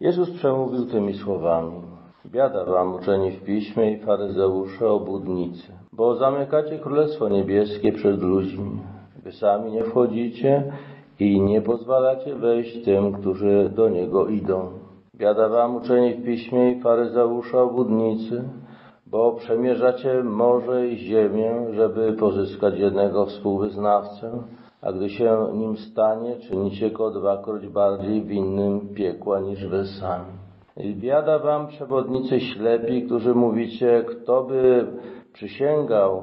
Jezus przemówił tymi słowami. Biada wam uczeni w piśmie i faryzeusze obłudnicy, bo zamykacie Królestwo Niebieskie przed ludźmi. Wy sami nie wchodzicie i nie pozwalacie wejść tym, którzy do Niego idą. Biada wam uczeni w piśmie i faryzeusze obłudnicy, bo przemierzacie morze i ziemię, żeby pozyskać jednego współwyznawcę, a gdy się nim stanie, czynicie go dwakroć bardziej winnym piekła niż wy sami. I biada wam przewodnicy ślepi, którzy mówicie, kto by przysięgał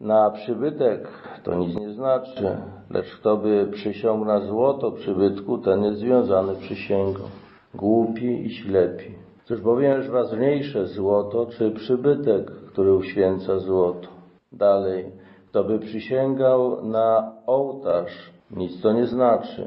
na przybytek, to nic nie znaczy, lecz kto by przysiągł na złoto przybytku, ten jest związany przysięgą. Głupi i ślepi. Cóż bowiem ważniejsze złoto czy przybytek, który uświęca złoto? Dalej, kto by przysięgał na ołtarz, nic to nie znaczy.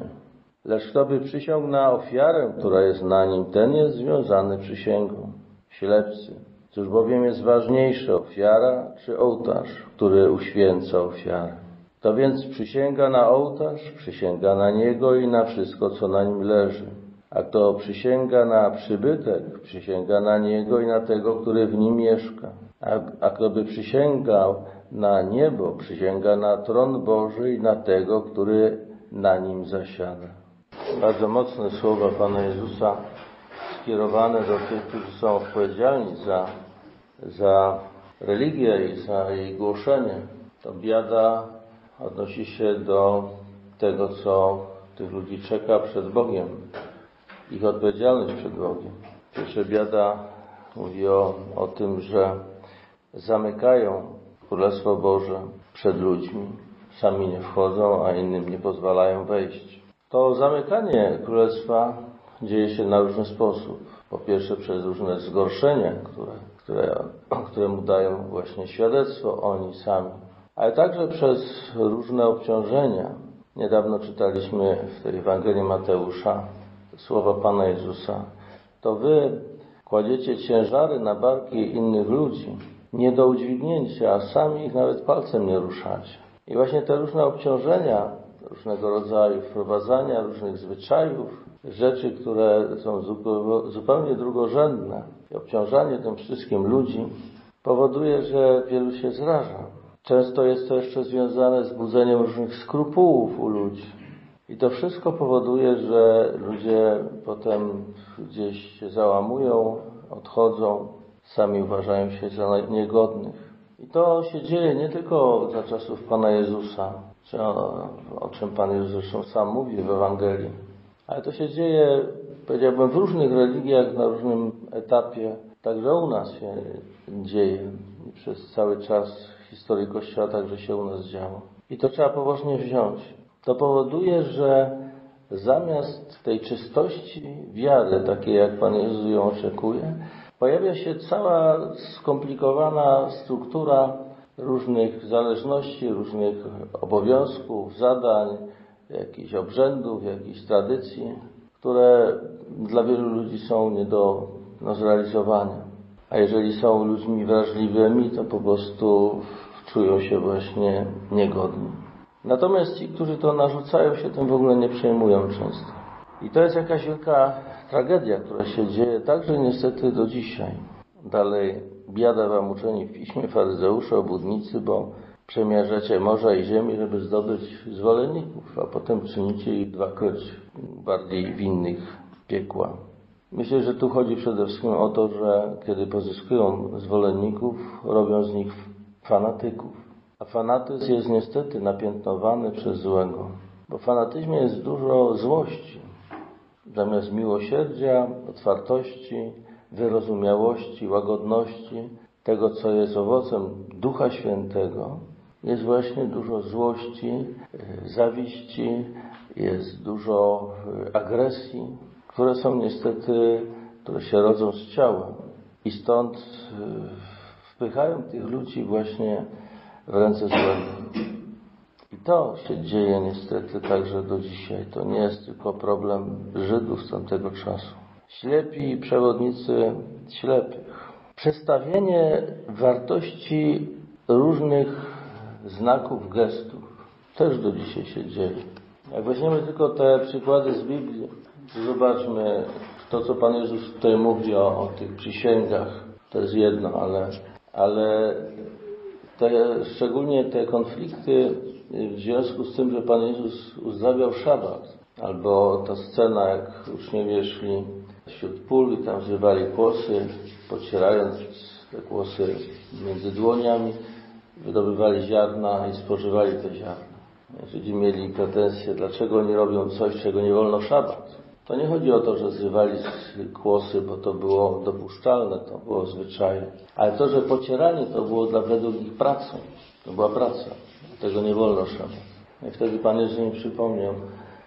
Lecz kto by przysiągł na ofiarę, która jest na nim, ten jest związany przysięgą. Ślepcy. Cóż bowiem jest ważniejsze, ofiara czy ołtarz, który uświęca ofiarę? Kto więc przysięga na ołtarz, przysięga na niego i na wszystko, co na nim leży. A kto przysięga na przybytek, przysięga na niego i na tego, który w nim mieszka. A, a kto by przysięgał na niebo, przysięga na tron Boży i na tego, który na nim zasiada. Bardzo mocne słowa Pana Jezusa skierowane do tych, którzy są odpowiedzialni za, za religię i za jej głoszenie. To biada odnosi się do tego, co tych ludzi czeka przed Bogiem, ich odpowiedzialność przed Bogiem. Pierwsza biada mówi o, o tym, że zamykają Królestwo Boże przed ludźmi, sami nie wchodzą, a innym nie pozwalają wejść. To zamykanie Królestwa dzieje się na różny sposób. Po pierwsze przez różne zgorszenia, które, które, któremu dają właśnie świadectwo oni sami, ale także przez różne obciążenia. Niedawno czytaliśmy w tej Ewangelii Mateusza słowa Pana Jezusa. To wy kładziecie ciężary na barki innych ludzi, nie do udźwignięcia, a sami ich nawet palcem nie ruszacie. I właśnie te różne obciążenia, różnego rodzaju wprowadzania, różnych zwyczajów, rzeczy, które są zupełnie drugorzędne i obciążanie tym wszystkim ludzi powoduje, że wielu się zraża. Często jest to jeszcze związane z budzeniem różnych skrupułów u ludzi. I to wszystko powoduje, że ludzie potem gdzieś się załamują, odchodzą, sami uważają się za niegodnych. I to się dzieje nie tylko za czasów Pana Jezusa, o, o czym Pan Jezus zresztą sam mówi w Ewangelii, ale to się dzieje, powiedziałbym, w różnych religiach, na różnym etapie. Także u nas się dzieje. I przez cały czas historii Kościoła także się u nas działo. I to trzeba poważnie wziąć. To powoduje, że zamiast tej czystości wiary, takiej jak Pan Jezus ją oczekuje, pojawia się cała skomplikowana struktura różnych zależności, różnych obowiązków, zadań, jakichś obrzędów, jakichś tradycji, które dla wielu ludzi są nie do no, zrealizowania. A jeżeli są ludźmi wrażliwymi, to po prostu czują się właśnie niegodni. Natomiast ci, którzy to narzucają, się tym w ogóle nie przejmują często. I to jest jakaś wielka tragedia, która się dzieje także niestety do dzisiaj. Dalej, biada wam uczeni w piśmie, faryzeusze, obudnicy, bo przemierzacie morza i ziemi, żeby zdobyć zwolenników, a potem czynicie ich dwakroć bardziej winnych piekła. Myślę, że tu chodzi przede wszystkim o to, że kiedy pozyskują zwolenników, robią z nich fanatyków. A fanatyzm jest niestety napiętnowany przez złego, bo w fanatyzmie jest dużo złości. Zamiast miłosierdzia, otwartości, wyrozumiałości, łagodności, tego, co jest owocem Ducha Świętego, jest właśnie dużo złości, zawiści, jest dużo agresji, które są niestety, które się rodzą z ciała. I stąd wpychają tych ludzi właśnie w ręce złego. I to się dzieje niestety także do dzisiaj. To nie jest tylko problem Żydów z tamtego czasu. Ślepi przewodnicy ślepych. Przedstawienie wartości różnych znaków, gestów też do dzisiaj się dzieje. Jak weźmiemy tylko te przykłady z Biblii, zobaczmy, To, co Pan Jezus tutaj mówi o, o tych przysięgach, to jest jedno, ale, ale te, szczególnie te konflikty w związku z tym, że Pan Jezus uzdrawiał szabat, albo ta scena, jak uczniowie szli wśród pól i tam zrywali kłosy, pocierając te kłosy między dłoniami, wydobywali ziarna i spożywali te ziarna. Żydzi mieli pretensje, dlaczego oni robią coś, czego nie wolno szabat. To nie chodzi o to, że zrywali kłosy, bo to było dopuszczalne, to było zwyczajem. Ale to, że pocieranie to było dla według nich pracą. To była praca. Tego nie wolno szabat. I wtedy Pan Jezus mi przypomniał,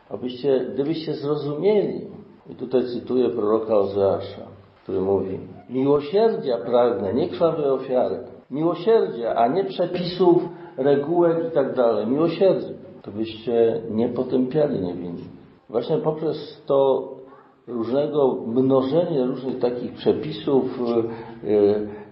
abyście, gdybyście zrozumieli, i tutaj cytuję proroka Ozeasza, który mówi, miłosierdzia pragnę, nie krwawej ofiary. Miłosierdzia, a nie przepisów, regułek i tak dalej. Miłosierdzie. To byście nie potępiali niewinnych. Właśnie poprzez to różnego mnożenie różnych takich przepisów,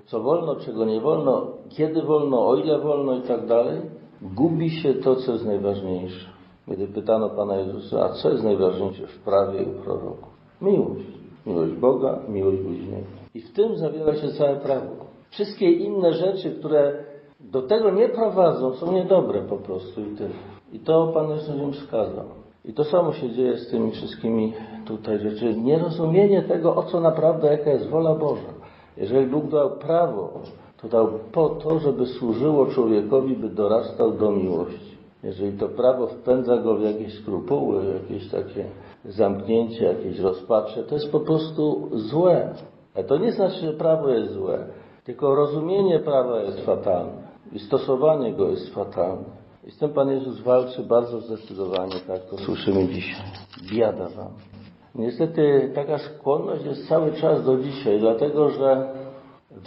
co wolno, czego nie wolno, kiedy wolno, o ile wolno i tak dalej, gubi się to, co jest najważniejsze. Kiedy pytano Pana Jezusa, a co jest najważniejsze w prawie i proroku? Miłość. Miłość Boga, miłość bliźniego. I w tym zawiera się całe prawo. Wszystkie inne rzeczy, które do tego nie prowadzą, są niedobre po prostu i tyle. I to Pan Jezus im wskazał. I to samo się dzieje z tymi wszystkimi tutaj rzeczy. Nierozumienie tego, o co naprawdę, jaka jest wola Boża. Jeżeli Bóg dał prawo, to dał po to, żeby służyło człowiekowi, by dorastał do miłości. Jeżeli to prawo wpędza go w jakieś skrupuły, jakieś takie zamknięcie, jakieś rozpacze, to jest po prostu złe. Ale to nie znaczy, że prawo jest złe, tylko rozumienie prawa jest fatalne i stosowanie go jest fatalne. I z tym Pan Jezus walczy bardzo zdecydowanie, tak to słyszymy dzisiaj. Biada wam. Niestety taka skłonność jest cały czas do dzisiaj, dlatego że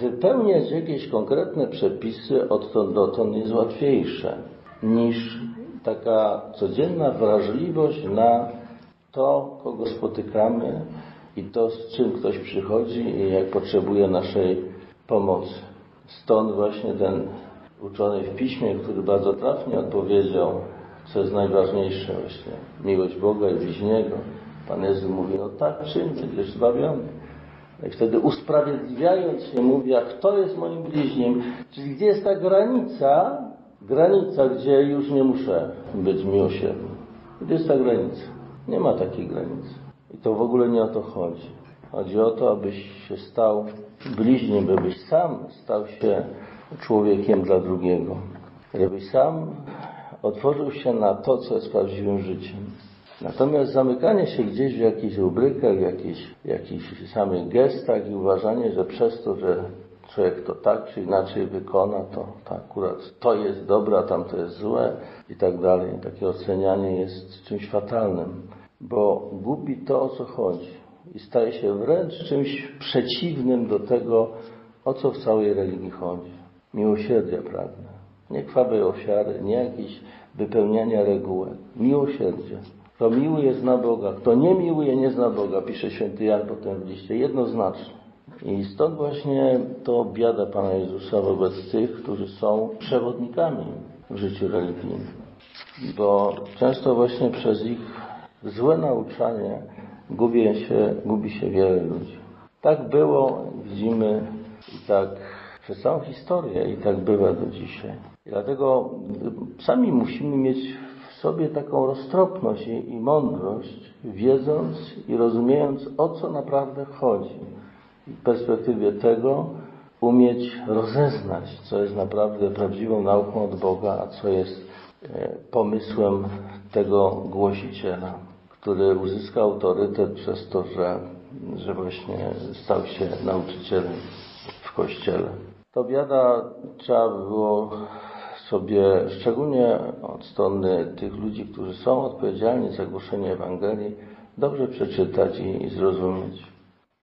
wypełniać jakieś konkretne przepisy odtąd dotąd jest łatwiejsze niż taka codzienna wrażliwość na to, kogo spotykamy i to, z czym ktoś przychodzi i jak potrzebuje naszej pomocy. Stąd właśnie ten uczony w piśmie, który bardzo trafnie odpowiedział, co jest najważniejsze właśnie, miłość Boga i bliźniego. Pan Jezus mówi, no tak, czym będziesz zbawiony. I wtedy usprawiedliwiając się mówi, a kto jest moim bliźniem? Czyli gdzie jest ta granica, granica, gdzie już nie muszę być miłosierny. Gdzie jest ta granica? Nie ma takiej granicy. I to w ogóle nie o to chodzi. Chodzi o to, abyś się stał bliźniem, byś sam stał się człowiekiem dla drugiego. Żebyś sam otworzył się na to, co jest prawdziwym życiem. Natomiast zamykanie się gdzieś w jakichś rubrykach, w jakichś, jakichś samych gestach i uważanie, że przez to, że człowiek to tak czy inaczej wykona, to, to akurat to jest dobre, a tamto jest złe i tak dalej. Takie ocenianie jest czymś fatalnym, bo gubi to, o co chodzi i staje się wręcz czymś przeciwnym do tego, o co w całej religii chodzi. Miłosierdzia pragnę. Nie krwawej ofiary, nie jakieś wypełniania regułek. Miłosierdzie. Kto miłuje, zna Boga. Kto nie miłuje, nie zna Boga, pisze święty Jan potem w liście. Jednoznacznie. I stąd właśnie to biada Pana Jezusa wobec tych, którzy są przewodnikami w życiu religijnym. Bo często właśnie przez ich złe nauczanie gubi się, gubi się wiele ludzi. Tak było, widzimy i tak przez całą historię i tak bywa do dzisiaj. I dlatego sami musimy mieć sobie taką roztropność i, i mądrość, wiedząc i rozumiejąc, o co naprawdę chodzi. I w perspektywie tego umieć rozeznać, co jest naprawdę prawdziwą nauką od Boga, a co jest e, pomysłem tego głosiciela, który uzyskał autorytet przez to, że, że właśnie stał się nauczycielem w Kościele. To biada trzeba było sobie, szczególnie od strony tych ludzi, którzy są odpowiedzialni za głoszenie Ewangelii, dobrze przeczytać i, i zrozumieć.